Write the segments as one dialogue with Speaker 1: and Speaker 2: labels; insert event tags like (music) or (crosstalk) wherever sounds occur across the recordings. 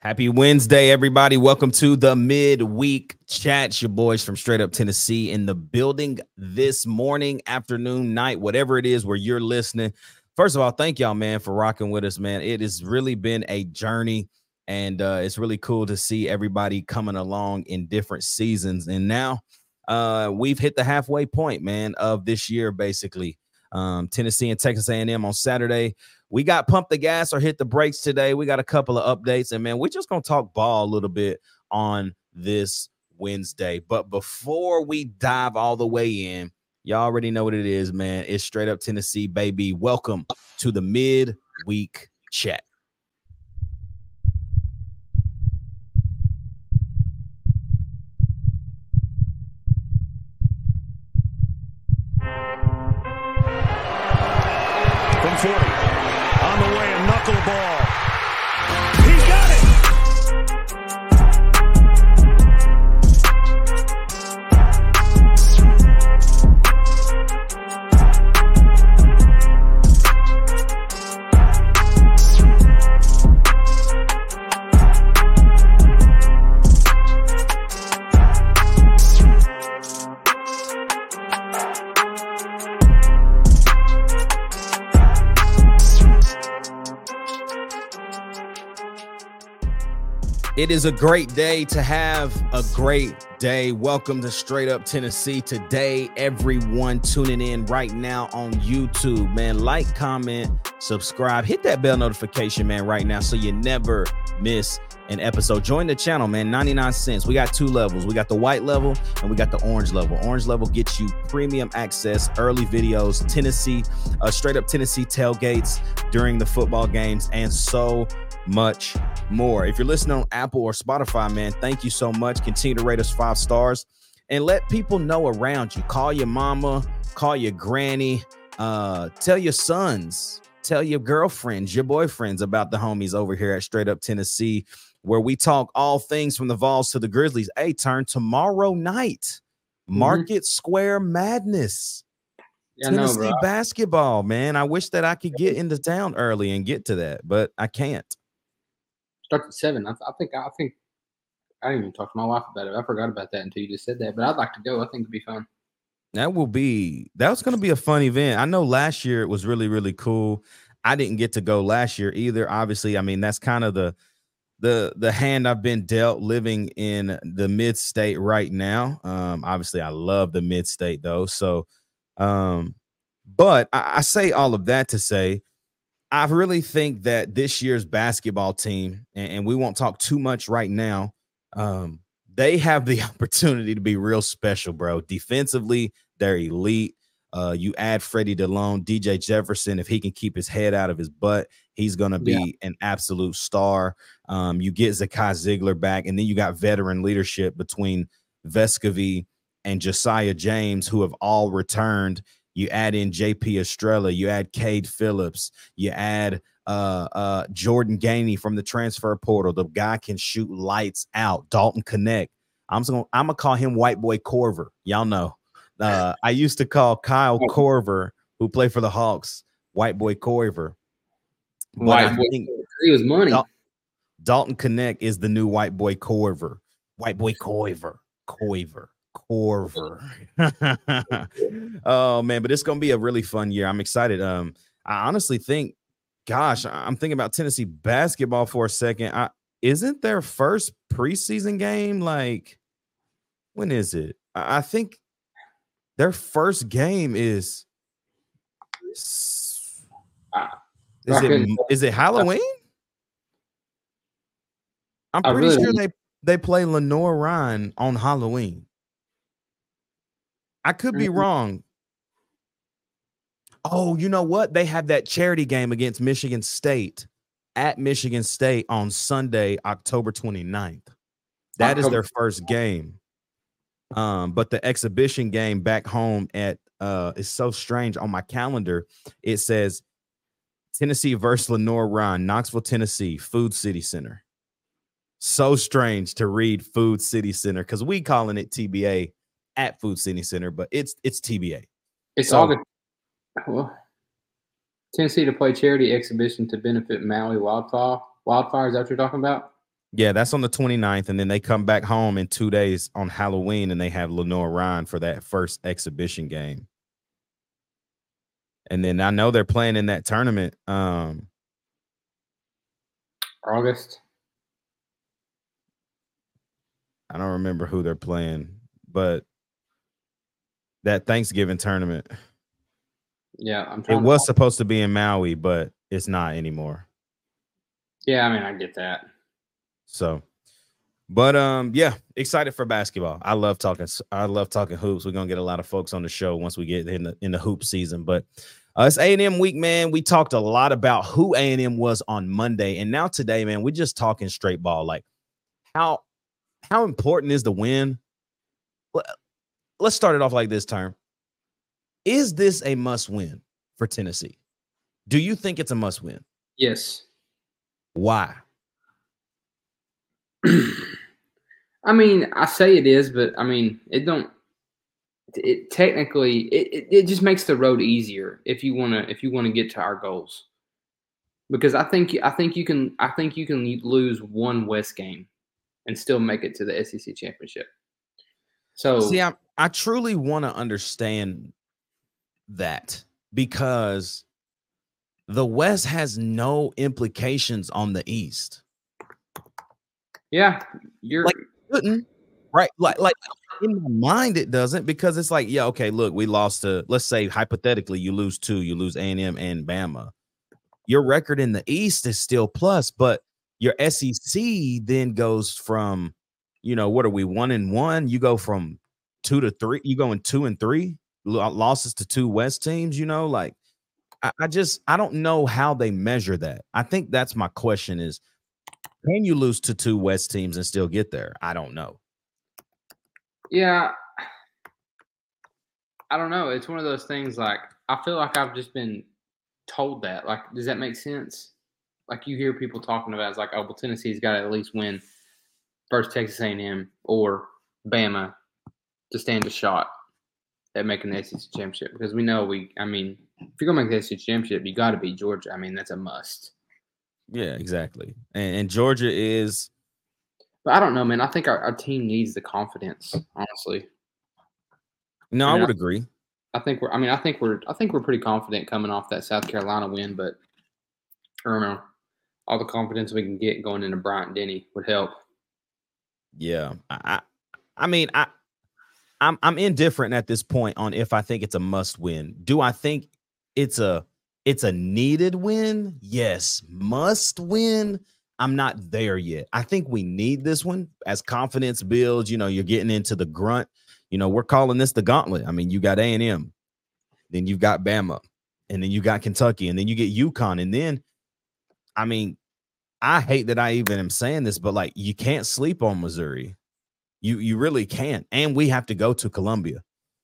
Speaker 1: Happy Wednesday, everybody. Welcome to the midweek chat. Your boys from straight up Tennessee in the building this morning, afternoon, night, whatever it is where you're listening. First of all, thank y'all, man, for rocking with us, man. It has really been a journey, and uh, it's really cool to see everybody coming along in different seasons. And now uh, we've hit the halfway point, man, of this year, basically. Um, Tennessee and Texas A&M on Saturday we got pump the gas or hit the brakes today. We got a couple of updates, and man, we're just gonna talk ball a little bit on this Wednesday. But before we dive all the way in, y'all already know what it is, man. It's straight up Tennessee, baby. Welcome to the midweek chat. It is a great day to have a great day. Welcome to Straight Up Tennessee. Today, everyone tuning in right now on YouTube, man, like, comment, subscribe, hit that bell notification, man, right now so you never miss an episode. Join the channel, man. 99 cents. We got two levels. We got the white level and we got the orange level. Orange level gets you premium access, early videos, Tennessee, uh, straight up Tennessee tailgates during the football games, and so much more. If you're listening on Apple or Spotify, man, thank you so much. Continue to rate us five stars and let people know around you. Call your mama, call your granny, uh, tell your sons, tell your girlfriends, your boyfriends about the homies over here at Straight Up Tennessee, where we talk all things from the Vols to the Grizzlies. A turn tomorrow night, mm-hmm. Market Square Madness. Yeah, Tennessee know, basketball, man. I wish that I could get into town early and get to that, but I can't
Speaker 2: starts at seven. I, I, think I think I didn't even talk to my wife about it. I forgot about that until you just said that. But I'd like to go. I think it'd be fun.
Speaker 1: That will be that was going to be a fun event. I know last year it was really really cool. I didn't get to go last year either. Obviously, I mean that's kind of the the the hand I've been dealt living in the mid state right now. Um, obviously, I love the mid state though. So, um, but I, I say all of that to say I really think that this year's basketball team, and, and we won't talk too much right now, um, they have the (laughs) opportunity to be real special, bro. Defensively, they're elite. Uh, you add Freddie Dilione, DJ Jefferson, if he can keep his head out of his butt, he's gonna be yeah. an absolute star. Um, you get Zakai Zeigler back, and then you got veteran leadership between Vescovi and Josiah James, who have all returned you add in JP Estrella, you add Cade Phillips, you add uh, uh, Jordan Gainey from the transfer portal. The guy can shoot lights out. Dalton Knecht. I'm gonna I'm gonna call him White Boy Korver. Y'all know. Uh, I used to call Kyle (laughs) Korver, who played for the Hawks, White Boy Korver.
Speaker 2: White boy, he was money. Dal-
Speaker 1: Dalton Knecht is the new White Boy Korver. White Boy Corver. Korver. Korver. (laughs) oh man, but it's gonna be a really fun year. I'm excited. Um, I honestly think, gosh, I'm thinking about Tennessee basketball for a second. I, isn't their first preseason game like when is it? I, I think their first game is. Is it is it Halloween? I'm pretty really, sure they they play Lenoir-Rhyne on Halloween. I could be mm-hmm. wrong. Oh, you know what? They have that charity game against Michigan State at Michigan State on Sunday, October 29th. That is their first game. Um, but the exhibition game back home at uh is so strange on my calendar. It says Tennessee versus Lenoir-Rhyne, Knoxville, Tennessee, Food City Center. So strange to read Food City Center because we calling it TBA at Food City Center, but it's it's TBA.
Speaker 2: It's so, August. Well, Tennessee to play charity exhibition to benefit Maui wildfire. Wildfire is that what you're talking about?
Speaker 1: Yeah, that's on the 29th. And then they come back home in two days on Halloween and they have Lenoir-Rhyne for that first exhibition game. And then I know they're playing in that tournament. Um
Speaker 2: August.
Speaker 1: I don't remember who they're playing, but that Thanksgiving tournament.
Speaker 2: Yeah, I'm
Speaker 1: It
Speaker 2: to-
Speaker 1: was supposed to be in Maui, but it's not anymore.
Speaker 2: yeah, I mean, I get that.
Speaker 1: So, but um, yeah, excited for basketball. I love talking. I love talking hoops. We're gonna get a lot of folks on the show once we get in the in the hoop season. But uh, it's A and M week, man. We talked a lot about who A and M was on Monday, and now today, man, we're just talking straight ball. Like how how important is the win? Let's start it off like this term. Is this a must win for Tennessee? Do you think it's a must win?
Speaker 2: Yes.
Speaker 1: Why? (clears throat)
Speaker 2: I mean, I say it is, but I mean, it don't. It technically, it, it, it just makes the road easier if you want to if you want to get to our goals. Because I think I think you can I think you can lose one West game and still make it to the SEC championship. So
Speaker 1: See, I I truly want to understand that because the West has no implications on the East.
Speaker 2: yeah, you're
Speaker 1: Like- Couldn't right? Like like in my mind it doesn't because it's like yeah okay look we lost to let's say hypothetically you lose two you lose A and M and Bama. Your record in the East is still plus, but your SEC then goes from you know what are we one and one? You go from two to three. You going two and three uh, losses to two West teams. You know like I, I just I don't know how they measure that. I think that's my question is can you lose to two West teams and still get there? I don't know.
Speaker 2: Yeah. I don't know. It's one of those things like I feel like I've just been told that. Like, does that make sense? Like you hear people talking about it's like, oh well Tennessee's gotta at least win first Texas A and M or Bama to stand a shot at making the SEC championship. Because we know we I mean, if you're gonna make the SEC championship, you gotta beat Georgia. I mean, that's a must.
Speaker 1: Yeah, exactly. And, and Georgia is
Speaker 2: But I don't know, man. I think our, our team needs the confidence, honestly.
Speaker 1: no, I
Speaker 2: Yeah.
Speaker 1: would agree.
Speaker 2: I think we're. I mean, I think we're. I think we're pretty confident coming off that South Carolina win, but I don't know. All the confidence we can get going into Bryant Denny would help.
Speaker 1: Yeah. I I, I mean I I'm I'm indifferent at this point on if I think it's a must win. Do I think it's a it's a needed win? Yes. Must win. I'm not there yet. I think we need this one as confidence builds. You know, you're getting into the grunt. You know, we're calling this the gauntlet. I mean, you got A and M, then you've got Bama, and then you got Kentucky, and then you get UConn, and then, I mean, I hate that I even am saying this, but like, you can't sleep on Missouri. You you really can't, and we have to go to Columbia.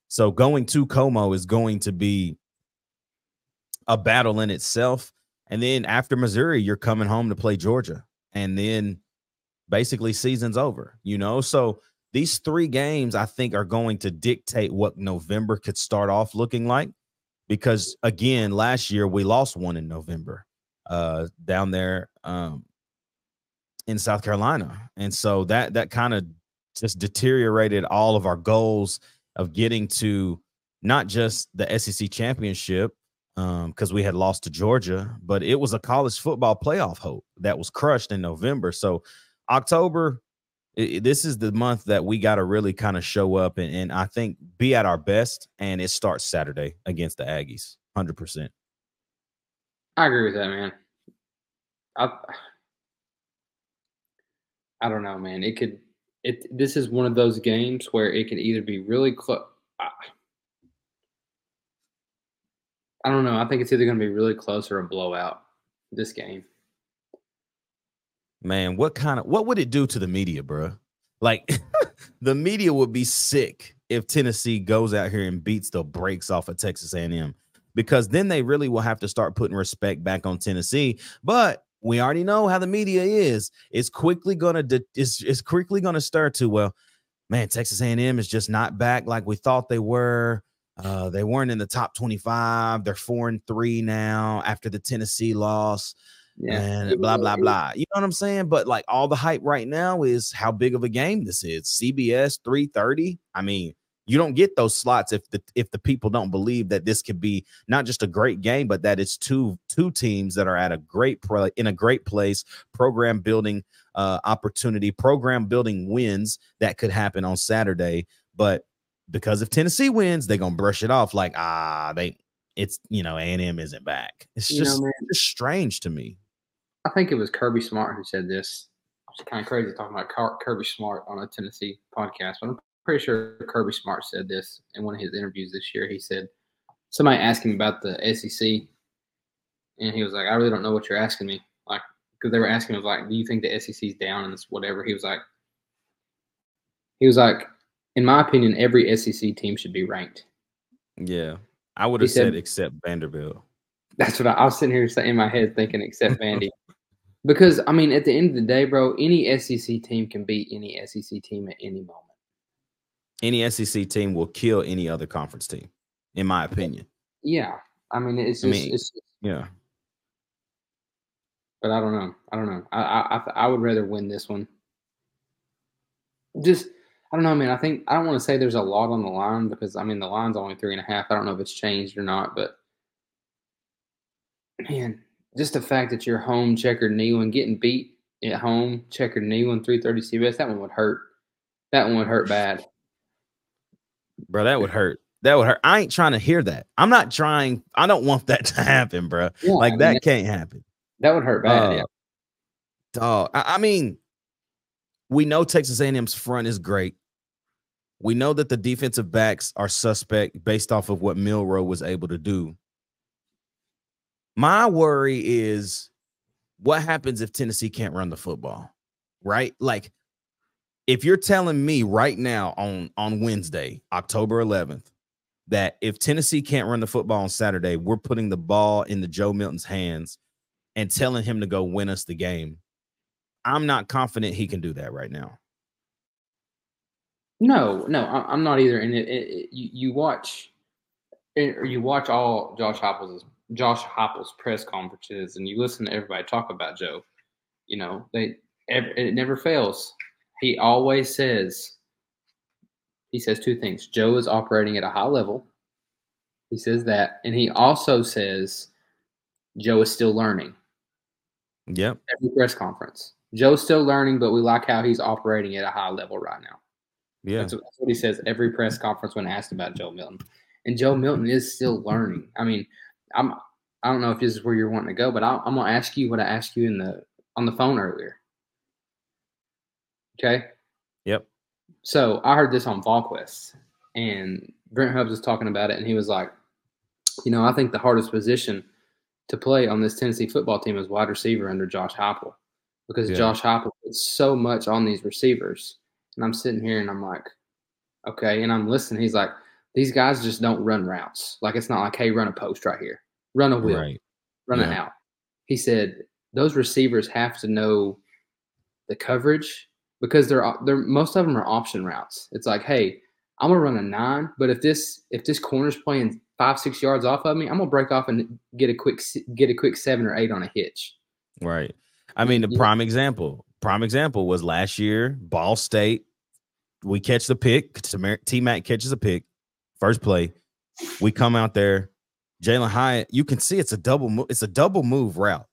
Speaker 1: So going to Como is going to be a battle in itself. And then after Missouri, you're coming home to play Georgia. And then basically season's over, you know? So these three games, I think, are going to dictate what November could start off looking like. Because again, last year we lost one in November uh down there um in South Carolina. And so that that kind of just deteriorated all of our goals of getting to not just the SEC championship, um, because we had lost to Georgia, but it was a college football playoff hope that was crushed in November. So October, i- i- this is the month that we got to really kind of show up and, and I think be at our best. And it starts Saturday against the Aggies, hundred percent.
Speaker 2: I agree with that, man. I. I don't know, man. It could. It. This is one of those games where it could either be really close. I, I don't know. I think it's either going to be really close or a blowout. This game.
Speaker 1: Man, what kind of what would it do to the media, bro? Like (laughs) the media would be sick if Tennessee goes out here and beats the brakes off of Texas A&M because then they really will have to start putting respect back on Tennessee. But we already know how the media is. It's quickly gonna de- it's, it's quickly gonna stir to well, man, Texas A&M is just not back like we thought they were. Uh, they weren't in the top 25. They're four and three now after the Tennessee loss.
Speaker 2: Yeah.
Speaker 1: and blah blah blah. You know what I'm saying? But like all the hype right now is how big of a game this is. CBS 330. I mean, you don't get those slots if the if the people don't believe that this could be not just a great game, but that it's two two teams that are at a great pro in a great place, program building uh opportunity, program building wins that could happen on Saturday. But because if Tennessee wins, they're gonna brush it off like ah they it's you know A&M isn't back. It's
Speaker 2: You
Speaker 1: just, it's strange to me.
Speaker 2: I think it was Kirby Smart who said this. It's kind of crazy talking about Car- Kirby Smart on a Tennessee podcast, but I'm pretty sure Kirby Smart said this in one of his interviews this year. He said somebody asked him about the SEC, and he was like, "I really don't know what you're asking me." Like, because they were asking him like, "Do you think the SEC's down and this whatever?" He was like, he was like, "In my opinion, every SEC team should be ranked."
Speaker 1: Yeah. I would have said,
Speaker 2: said-
Speaker 1: except Vanderbilt.
Speaker 2: That's what I, I was sitting here saying in my head thinking, except Vandy. because, I mean, at the end of the day, bro, any SEC team can beat any SEC team at any moment.
Speaker 1: Any SEC team will kill any other conference team, in my opinion.
Speaker 2: Yeah. I mean, it's
Speaker 1: I mean-
Speaker 2: it's,
Speaker 1: Yeah.
Speaker 2: but I don't know. I don't know. I, I, I, would rather win this one. Just, I don't know, man. I think, I don't want to say there's a lot on the line because, I mean, the line's only three and a half. I don't know if it's changed or not, but man, just the fact that you're home checkered knee and getting beat at home checkered knee one 330 CBS, that one would hurt. That one would hurt bad.
Speaker 1: Bro, that would hurt. That would hurt. I ain't trying to hear that. I'm not trying. I don't want that (laughs) to happen, bro.
Speaker 2: Yeah, I
Speaker 1: Like
Speaker 2: mean,
Speaker 1: that can't happen.
Speaker 2: That would hurt bad.
Speaker 1: Uh,
Speaker 2: yeah.
Speaker 1: Dog. I, I mean, we know Texas A&M's front is great. We know that the defensive backs are suspect based off of what Milroe was able to do. My worry is what happens if Tennessee can't run the football, right? Like, if you're telling me right now on on Wednesday, October 11th, that if Tennessee can't run the football on Saturday, we're putting the ball in the Joe Milton's hands and telling him to go win us the game. I'm not confident he can do that right now.
Speaker 2: No, no, I'm not either. And it, it, it- you, you watch, eh, you watch all Josh Heupel's Josh Heupel's press conferences, and you listen to everybody talk about Joe. You know, they it never fails. He always says, he says two things. Joe is operating at a high level. He says that, and he also says Joe is still learning.
Speaker 1: Yep.
Speaker 2: Every press conference, Joe's still learning, but we like how he's operating at a high level right now.
Speaker 1: Yeah.
Speaker 2: That's, what- that's what he says every press conference when asked about Joe Milton. And Joe Milton is still learning. I mean, I'm I don't know if this is where you're wanting to go, but I, I'm gonna ask you what I asked you in the on the phone earlier. Okay.
Speaker 1: Yep.
Speaker 2: So I heard this on VolQuest, and Brent Hubbs was talking about it, and he was like, you know, I think the hardest position to play on this Tennessee football team is wide receiver under Josh Heupel, because
Speaker 1: Yeah.
Speaker 2: Josh Heupel puts so much on these receivers. And I'm sitting here and I'm like, okay, and I'm listening. He's like, these guys just don't run routes. Like it's not like, hey, run a post right here, run a wheel,
Speaker 1: Right.
Speaker 2: run an out. He said those receivers have to know the coverage because they're they're most of them are option routes. It's like, hey, I'm gonna run a nine, but if this if this corner's playing five six yards off of me, I'm gonna break off and get a quick get a quick seven or eight on a hitch.
Speaker 1: Right. I mean, the
Speaker 2: Yeah.
Speaker 1: prime example, prime example was last year, Ball State. We catch the pick. T Mac catches a pick, first play. We come out there, Jalin Hyatt. You can see it's a double. Mo- it's a double move route.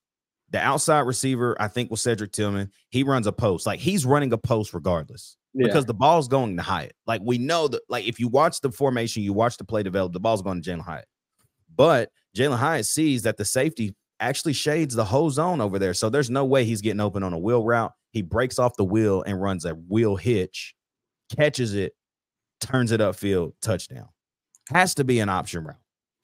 Speaker 1: The outside receiver, I think, was Cedric Tillman. He runs a post. Like he's running a post regardless because the ball's going to Hyatt. Like we know that. Like if you watch the formation, you watch the play develop, the ball's going to Jalin Hyatt. But Jalin Hyatt sees that the safety actually shades the whole zone over there. So there's no way he's getting open on a wheel route. He breaks off the wheel and runs a wheel hitch, catches it, turns it upfield, touchdown. Has to be an option route.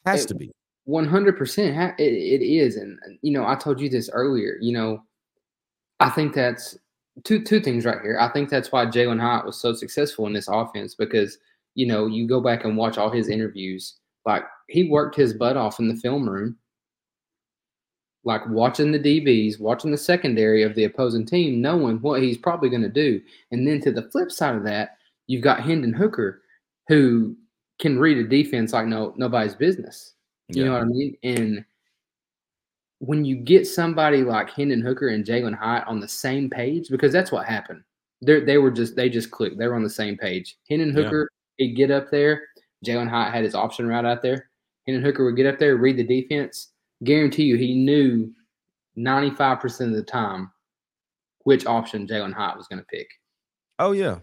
Speaker 1: Has
Speaker 2: It-
Speaker 1: to be.
Speaker 2: One hundred percent, it it is, and you know, I told you this earlier. You know, I think that's two two things right here. I think that's why Jalin Hyatt was so successful in this offense because you know you go back and watch all his interviews. Like he worked his butt off in the film room, like watching the DBs, watching the secondary of the opposing team, knowing what he's probably going to do. And then to the flip side of that, you've got Hendon Hooker, who can read a defense like no nobody's business. You know what I mean? And when you get somebody like Hendon Hooker and Jalin Hyatt on the same page, because that's what happened. They they were just they just clicked. They were on the same page. Hendon
Speaker 1: Yeah.
Speaker 2: Hooker he'd get up there. Jalin Hyatt had his option route out there. Hendon Hooker would get up there, read the defense. Guarantee you, he knew ninety five percent of the time which option Jalin Hyatt was going to pick.
Speaker 1: Oh yeah.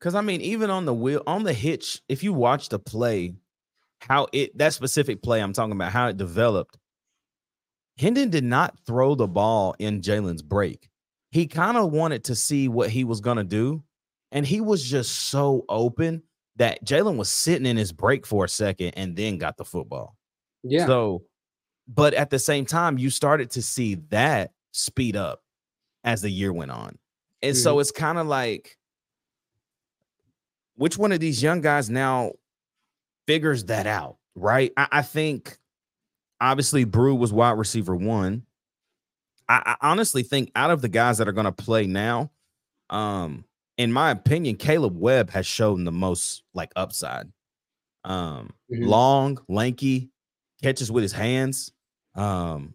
Speaker 1: Cause I mean, even on the wheel on the hitch, if you watch the play, how it that specific play I'm talking about, how it developed, Hendon did not throw the ball in Jalin's break. He kind of wanted to see what he was gonna do, and he was just so open that Jalin was sitting in his break for a second and then got the football.
Speaker 2: Yeah,
Speaker 1: So, but at the same time, you started to see that speed up as the year went on. And so mm-hmm. it's kind of like which one of these young guys now figures that out, right? I, I think obviously Bru was wide receiver one. I, I honestly think out of the guys that are going to play now, um, in my opinion, Kaleb Webb has shown the most like upside. Um,
Speaker 2: Mhm.
Speaker 1: long, lanky, catches with his hands. Um,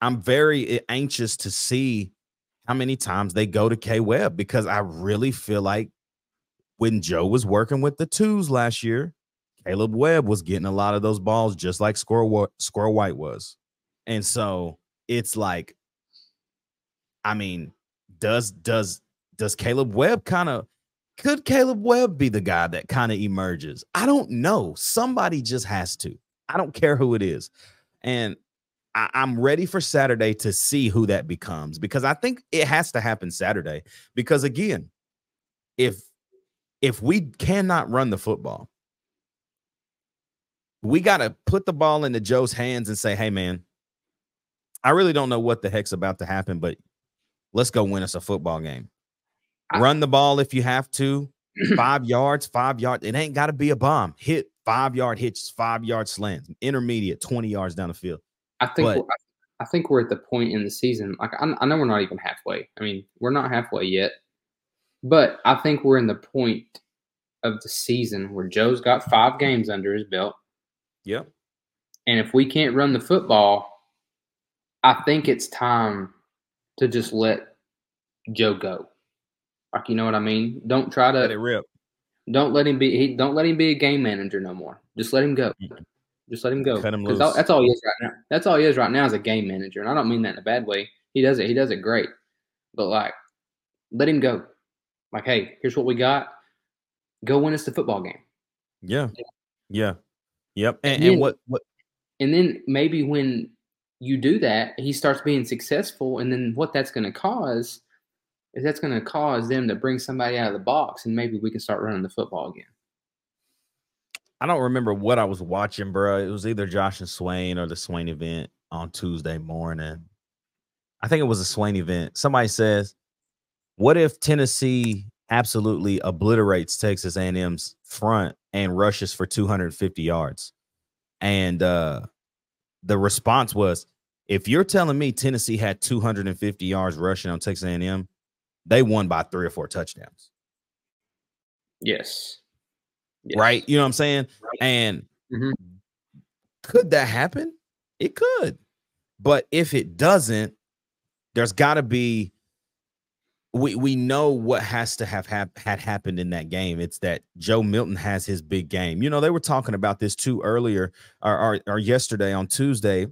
Speaker 1: I'm very anxious to see how many times they go to K Webb because I really feel like when Joe was working with the twos last year, Kaleb Webb was getting a lot of those balls just like Squirrel, White was. And so it's like, I mean, does does does Kaleb Webb kind of could Kaleb Webb be the guy that kind of emerges? I don't know. Somebody just has to. I don't care who it is. And I, I'm ready for Saturday to see who that becomes because I think it has to happen Saturday. Because again, if if we cannot run the football, we got to put the ball into Joe's hands and say, hey, man, I really don't know what the heck's about to happen, but let's go win us a football game.
Speaker 2: I-
Speaker 1: Run the ball if you have to, (clears throat) five yards, five yards. It ain't got to be a bomb. Hit five yard hitches, five yard slants, intermediate, 20 yards down the field.
Speaker 2: I think
Speaker 1: But-
Speaker 2: we're, I- I think we're at the point in the season. Like I, I know we're not even halfway. I mean, we're not halfway yet, but I think we're in the point of the season where Joe's got five games under his belt,
Speaker 1: Yep.
Speaker 2: and if we can't run the football, I think it's time to just let Joe go. Like you know what I mean? Don't try
Speaker 1: Let it
Speaker 2: to
Speaker 1: rip.
Speaker 2: don't let him be he don't let him be a game manager no more. Just let him go. Just let him go.
Speaker 1: Cut him loose.
Speaker 2: That's all he is right now. That's all he is right now is a game manager, and I don't mean that in a bad way. He does it. He does it great. But like, let him go. Like, hey, here's what we got. Go win us the football game,
Speaker 1: Yeah. Yeah. Yep. And,
Speaker 2: Yeah.
Speaker 1: and what what
Speaker 2: and then maybe when you do that, he starts being successful, and then what that's going to cause is that's going to cause them to bring somebody out of the box, and maybe we can start running the football again.
Speaker 1: I don't remember what I was watching, bro. It was either Josh and Swain or the Swain event on Tuesday morning. I think it was a Swain event. Somebody says, "What if Tennessee absolutely obliterates Texas A&M's front and rushes for 250 yards?" And uh the response was, "If you're telling me Tennessee had 250 yards rushing on Texas A&M, they won by three or four touchdowns."
Speaker 2: Yes. Yes.
Speaker 1: Right? You know what I'm saying?
Speaker 2: Right.
Speaker 1: And
Speaker 2: Mhm.
Speaker 1: could that happen? It could. But if it doesn't, there's got to be we we know what has to have hap- had happened in that game. It's that Joe Milton has his big game. You know, they were talking about this too earlier or or, or yesterday on Tuesday.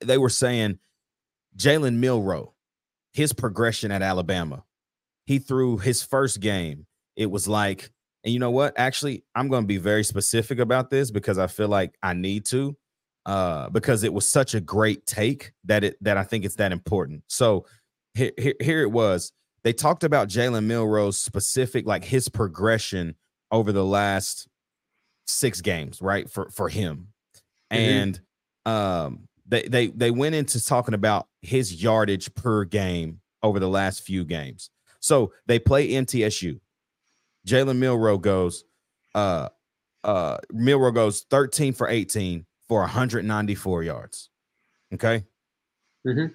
Speaker 1: They, were saying Jalen Milroe, his progression at Alabama. He threw his first game. It was like, and you know what? Actually, I'm going to be very specific about this because I feel like I need to, uh, because it was such a great take that it that I think it's that important. So here, here, here it was. They talked about Jalen Milroe's specific, like his progression over the last six games, right? For for him.
Speaker 2: Mhm.
Speaker 1: And um they they they went into talking about his yardage per game over the last few games. So they play MTSU. Jalen Milroe goes, uh uh Milroe goes 13 for 18 for 194 yards. Okay.
Speaker 2: Mhm.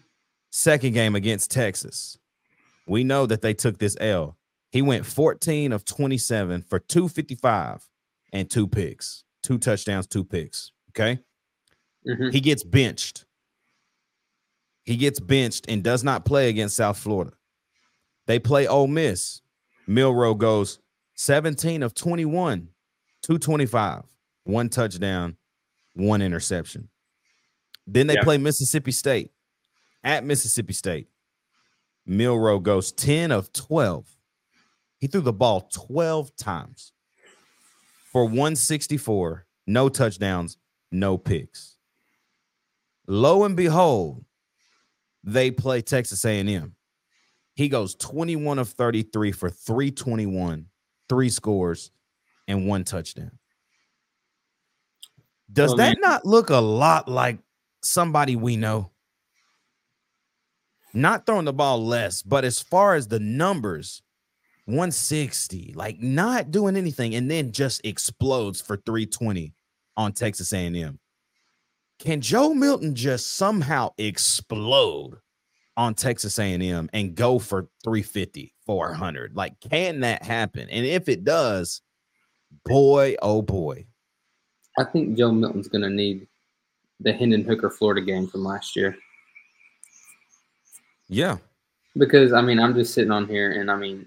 Speaker 1: Second game against Texas. We know that they took this L. He went 14 of 27 for 255 and two picks, two touchdowns, two picks. Okay.
Speaker 2: Mhm.
Speaker 1: He gets benched. He gets benched and does not play against South Florida. They play Ole Miss. Milroe goes 17 of 21, 225, one touchdown, one interception. Then they
Speaker 2: Yeah.
Speaker 1: play Mississippi State at Mississippi State. Milroe goes 10 of 12. He threw the ball 12 times for 164, no touchdowns, no picks. Lo and behold, they play Texas A&M. He goes 21 of 33 for 321, three scores, and one touchdown. Does
Speaker 2: Well,
Speaker 1: that not look a lot like somebody we know? Not throwing the ball less, but as far as the numbers, 160, like not doing anything, and then just explodes for 320 on Texas A&M. Can Joe Milton just somehow explode on Texas A&M and go for 350, 400? Like, can that happen? And if it does, boy, oh boy.
Speaker 2: I think Joe Milton's going to need the Hendon Hooker Florida game from last year
Speaker 1: Yeah.
Speaker 2: because I mean I'm just sitting on here and I mean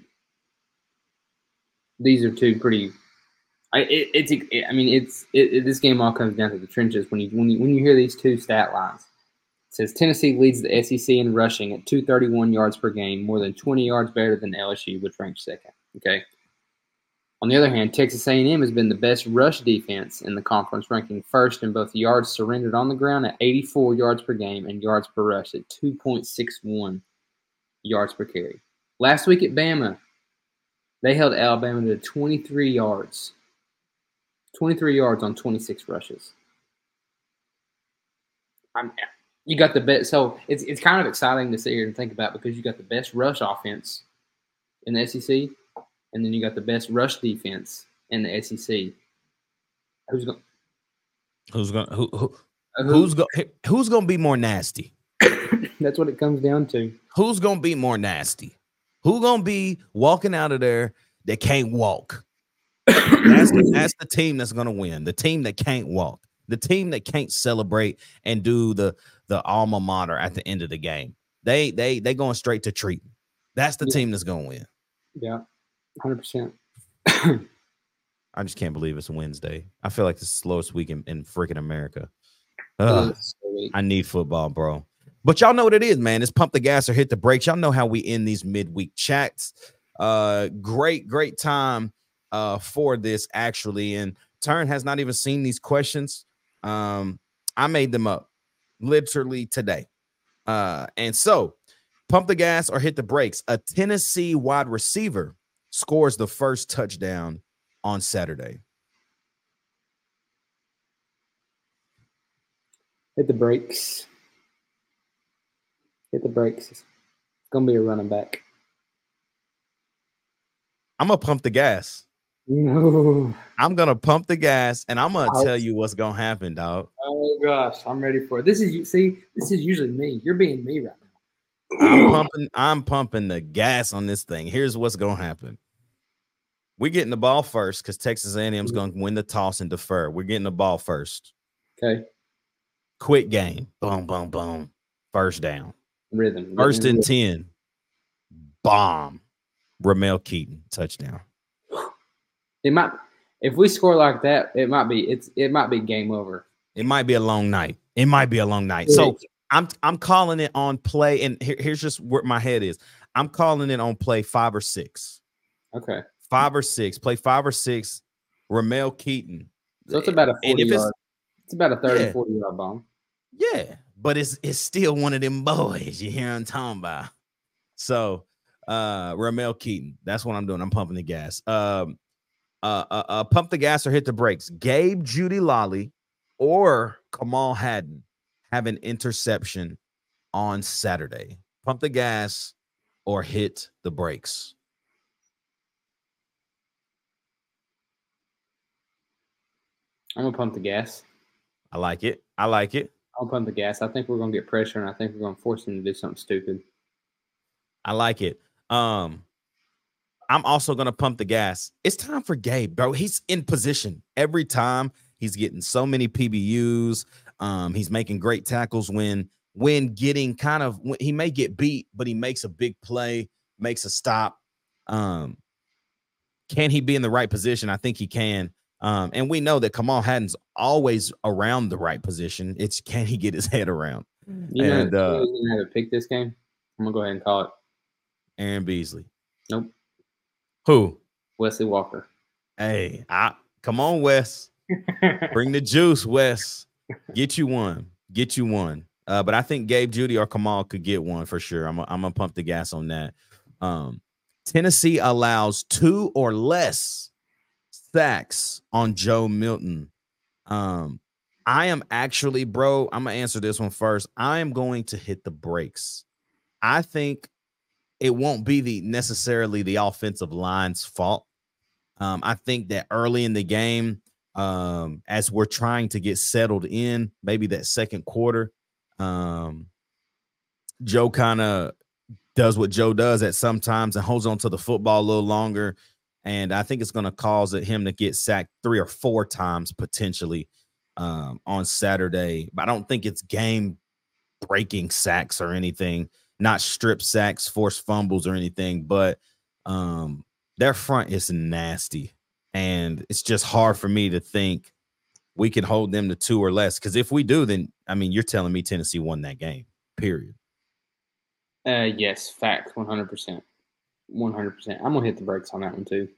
Speaker 2: these are two pretty. I it, it's it, I mean it's it, this game all comes down to the trenches when you when you when you hear these two stat lines. It says Tennessee leads the SEC in rushing at 231 yards per game, more than 20 yards better than LSU, which ranks second. Okay. On the other hand, Texas A&M has been the best rush defense in the conference, ranking first in both yards surrendered on the ground at 84 yards per game and yards per rush at 2.61 yards per carry. Last week at Bama, they held Alabama to 23 yards. 23 yards on 26 rushes. I'm, you got the best. So it's it's kind of exciting to sit here and think about because you got the best rush offense in the SEC, and then you got the best rush defense in the SEC. Who's going?
Speaker 1: Who's gonna who, who uh, who's going who's gonna be more nasty? (coughs)
Speaker 2: That's what it comes down to.
Speaker 1: Who's gonna be more nasty? Who gonna be walking out of there that can't walk? That's the, that's the team that's gonna win. The team that can't walk. The team that can't celebrate and do the the alma mater at the end of the game. They they they going straight to treatment. That's the
Speaker 2: Yeah.
Speaker 1: team that's gonna win.
Speaker 2: Yeah, hundred percent.
Speaker 1: I just can't believe it's Wednesday. I feel like the slowest week in, in freaking America. Ugh. I need football, bro. But y'all know what it is, man. It's pump the gas or hit the brakes. Y'all know how we end these midweek chats. Uh, great, great time uh for this actually. And Turn has not even seen these questions. Um, I made them up literally today. Uh, and so pump the gas or hit the brakes. A Tennessee wide receiver scores the first touchdown on Saturday.
Speaker 2: Hit the brakes. Hit the brakes. It's gonna be a running back.
Speaker 1: I'm gonna pump the gas.
Speaker 2: No. (laughs)
Speaker 1: I'm gonna pump the gas and I'm gonna
Speaker 2: Ouch.
Speaker 1: tell you what's gonna happen, dog.
Speaker 2: Oh gosh, I'm ready for it. This is you see, this is usually me. You're being me right now.
Speaker 1: I'm pumping, I'm pumping the gas on this thing. Here's what's gonna happen. We're getting the ball first because Texas A&M's mm-hmm. gonna win the toss and defer. We're getting the ball first.
Speaker 2: Okay.
Speaker 1: Quick game. Boom, boom, boom. First down.
Speaker 2: Rhythm.
Speaker 1: First
Speaker 2: Rhythm.
Speaker 1: and 10. Bomb. Ramel Keyton. Touchdown.
Speaker 2: It might if we score like that, it might be it's it might be game over.
Speaker 1: It might be a long night. It might be a long night. So I'm I'm calling it on play, and here- here's just where my head is. I'm calling it on play five or six.
Speaker 2: okay.
Speaker 1: Five or six. Play five or six. Ramel Keyton.
Speaker 2: So it's about a 40
Speaker 1: if it's-
Speaker 2: yard. It's about a 30,
Speaker 1: Yeah.
Speaker 2: 40 yard bomb.
Speaker 1: Yeah, but it's it's still one of them boys. You hear I'm talking about? So uh Ramel Keyton. That's what I'm doing. I'm pumping the gas. Um uh, uh, uh pump the gas or hit the brakes. Gabe Jeudy-Lally or Kamal Hadden have an interception on Saturday. Pump the gas or hit the brakes.
Speaker 2: I'm gonna pump the gas.
Speaker 1: I like it. I like it.
Speaker 2: I'll pump the gas. I think we're gonna get pressure, and I think we're gonna force him to do something stupid.
Speaker 1: I like it. Um, I'm also gonna pump the gas. It's time for Gabe, bro. He's in position every time. He's getting so many PBUs. Um, he's making great tackles when when getting kind of when he may get beat, but he makes a big play, makes a stop. Um, can he be in the right position? I think he can. Um, and we know that Kamal Hadden's always around the right position. It's can he get his (laughs) head around?
Speaker 2: You know,
Speaker 1: And, uh,
Speaker 2: who's gonna have to pick this game. I'm gonna go ahead and call it.
Speaker 1: Aaron Beasley.
Speaker 2: Nope.
Speaker 1: Who?
Speaker 2: Wesley Walker.
Speaker 1: Hey, I come on, Wes. (laughs) Bring the juice, Wes. Get you one. Get you one. Uh, but I think Gabe Jeudy or Kamal could get one for sure. I'm, I'm gonna pump the gas on that. Um, Tennessee allows two or less sacks on Joe Milton. Um, I am actually, bro. I'm gonna answer this one first. I am going to hit the brakes. I think it won't be the necessarily the offensive line's fault. Um, I think that early in the game, um, as we're trying to get settled in, maybe that second quarter, um, Joe kind of does what Joe does at sometimes and holds on to the football a little longer. And I think it's going to cause him to get sacked three or four times potentially um, on Saturday. But I don't think it's game breaking sacks or anything, not strip sacks, forced fumbles or anything. But um, their front is nasty. And it's just hard for me to think we can hold them to two or less. Because if we do, then I mean, you're telling me Tennessee won that game, period.
Speaker 2: Uh, yes, fact, one hundred percent, one hundred percent. I'm gonna hit the brakes on that one too.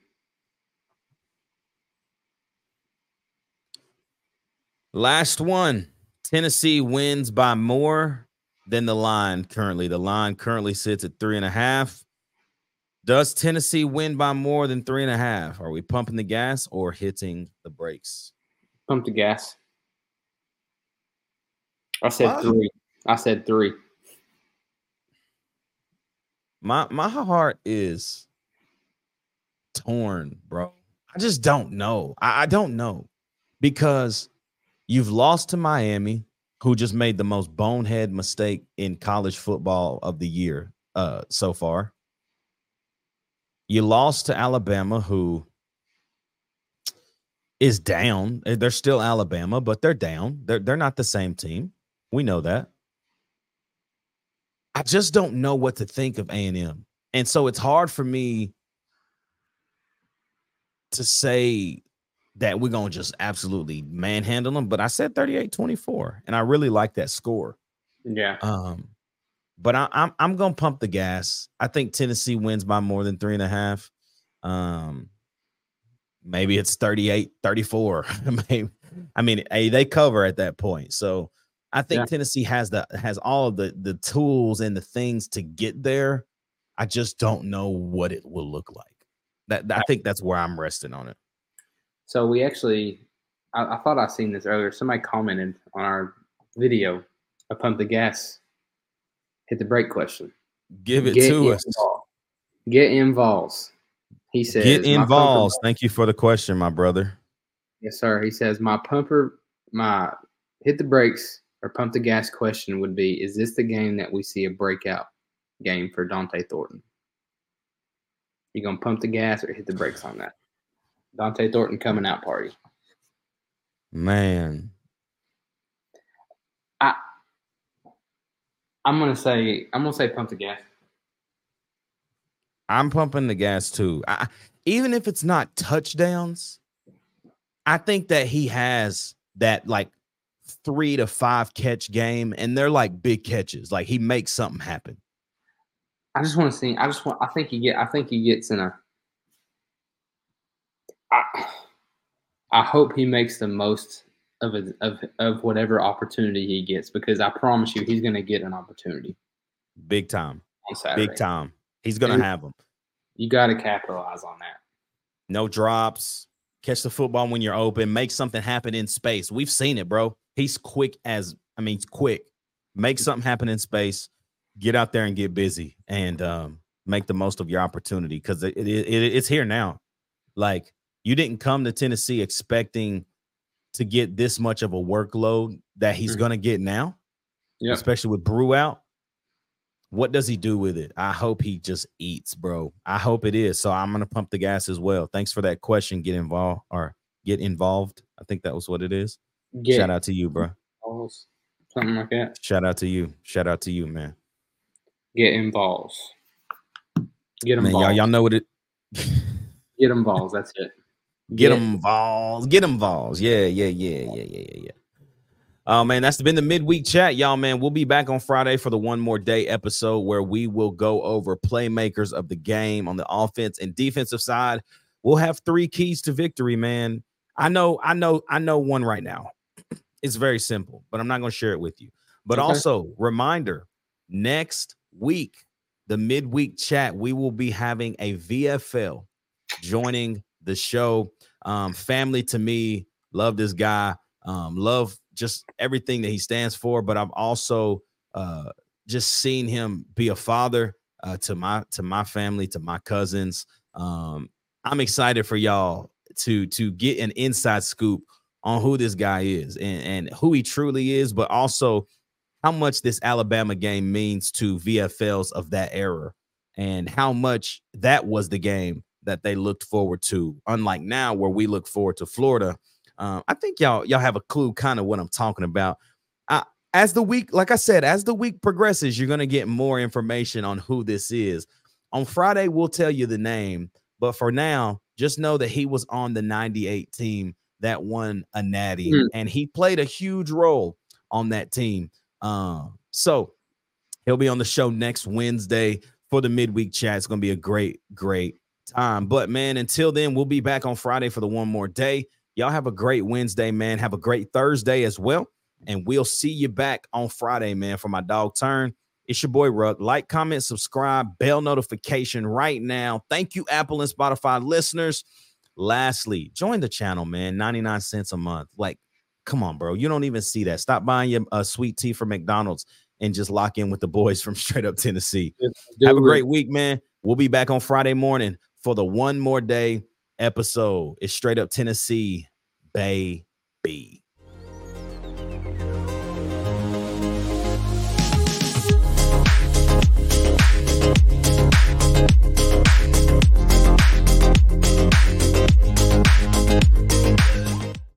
Speaker 1: Last one. Tennessee wins by more than the line currently. The line currently sits at three and a half. Does Tennessee win by more than three and a half? Are we pumping the gas or hitting the brakes?
Speaker 2: Pump the gas. I said
Speaker 1: Wow.
Speaker 2: three. I said three.
Speaker 1: My my heart is torn, bro. I just don't know. I, I don't know because you've lost to Miami, who just made the most bonehead mistake in college football of the year uh, so far. You lost to Alabama, who is down. Eh, They're still Alabama, but they're down. They're they're not the same team. We know that. I just don't know what to think of A&M. And so it's hard for me to say that we're going to just absolutely manhandle them, but I said 38-24 and I really like that score.
Speaker 2: Yeah.
Speaker 1: Um but I, I'm I'm gonna pump the gas. I think Tennessee wins by more than three and a half. Um maybe it's 38 34. (laughs) maybe I mean hey, they cover at that point. So I think
Speaker 2: Yeah.
Speaker 1: Tennessee has the has all of the the tools and the things to get there. I just don't know what it will look like. That I think that's where I'm resting on it.
Speaker 2: So we actually, I, I thought I seen this earlier. Somebody commented on our video, a pump the gas, hit the break question.
Speaker 1: Give it to us.
Speaker 2: involved. Get involved. He says,
Speaker 1: Get
Speaker 2: "My pumper-
Speaker 1: involved. Thank you for the question, my brother.
Speaker 2: Yes, sir. He says, my pumper, my hit the brakes or pump the gas question would be, is this the game that we see a breakout game for Dont'e Thornton? You gonna pump the gas or hit the brakes on that? Dont'e Thornton coming out party.
Speaker 1: Man.
Speaker 2: I I'm gonna say I'm gonna say pump the gas.
Speaker 1: I'm pumping the gas too. I, even if it's not touchdowns, I think that he has that like three to five catch game, and they're like big catches. Like he makes something happen.
Speaker 2: I just want to see. I just want. I think he get. I think he gets in a. I, I hope he makes the most of it, of of whatever opportunity he gets because I promise you he's going to get an opportunity
Speaker 1: Big time. Big time. He's gonna have them.
Speaker 2: You got to capitalize on that.
Speaker 1: No drops. Catch the football when you're open. Make something happen in space. We've seen it, bro. He's quick as I mean, he's quick. Make something happen in space. Get out there and get busy and um, make the most of your opportunity because it, it, it- it's here now. Like you didn't come to Tennessee expecting to get this much of a workload that he's
Speaker 2: Mhm.
Speaker 1: gonna get now,
Speaker 2: Yep.
Speaker 1: especially with Bru out. What does he do with it? I hope he just eats, bro. I hope it is. So I'm gonna pump the gas as well. Thanks for that question. Get involved or get involved. I think that was what it is.
Speaker 2: Get
Speaker 1: Shout out to you, bro.
Speaker 2: something like that.
Speaker 1: Shout out to you. Shout out to you, man.
Speaker 2: Get involved. Get involved.
Speaker 1: Man, y'all, y'all know what it.
Speaker 2: Get involved. That's it.
Speaker 1: Get them balls. Get them balls. Yeah, yeah, yeah, yeah, yeah, yeah, yeah. Oh man, that's been the midweek chat, y'all. Man, we'll be back on Friday for the one more day episode where we will go over playmakers of the game on the offense and defensive side. We'll have three keys to victory, man. I know, I know, I know one right now. It's very simple, but I'm not going to share it with you. But
Speaker 2: Okay.
Speaker 1: also, reminder next week, the midweek chat, we will be having a VFL joining the show. Um, family to me, love this guy, um, love just everything that he stands for. But I've also uh, just seen him be a father uh, to my to my family, to my cousins. Um, I'm excited for y'all to to get an inside scoop on who this guy is and, and who he truly is, but also how much this Alabama game means to VFLs of that era and how much that was the game that they looked forward to. Unlike now, where we look forward to Florida. Um, I think y'all y'all have a clue kind of what I'm talking about. Uh, as the week, like I said, as the week progresses, you're gonna get more information on who this is. On Friday, we'll tell you the name, but for now, just know that he was on the 98 team that won a natty,
Speaker 2: Hmm.
Speaker 1: and he played a huge role on that team. Um, so he'll be on the show next Wednesday for the midweek chat. It's gonna be a great, great time. But man, until then, we'll be back on Friday for the one more day. Y'all have a great Wednesday, man. Have a great Thursday as well. And we'll see you back on Friday, man, for my dog turn. It's your boy Ruck. Like, comment, subscribe, bell notification right now. Thank you, Apple and Spotify listeners. Lastly, join the channel, man. 99 cents a month. Like, come on, bro. You don't even see that. Stop buying your uh, sweet tea from McDonald's and just lock in with the boys from (laughs) straight up Tennessee. Have a great week, man. We'll be back on Friday morning for the one more day episode. It's straight up Tennessee, baby.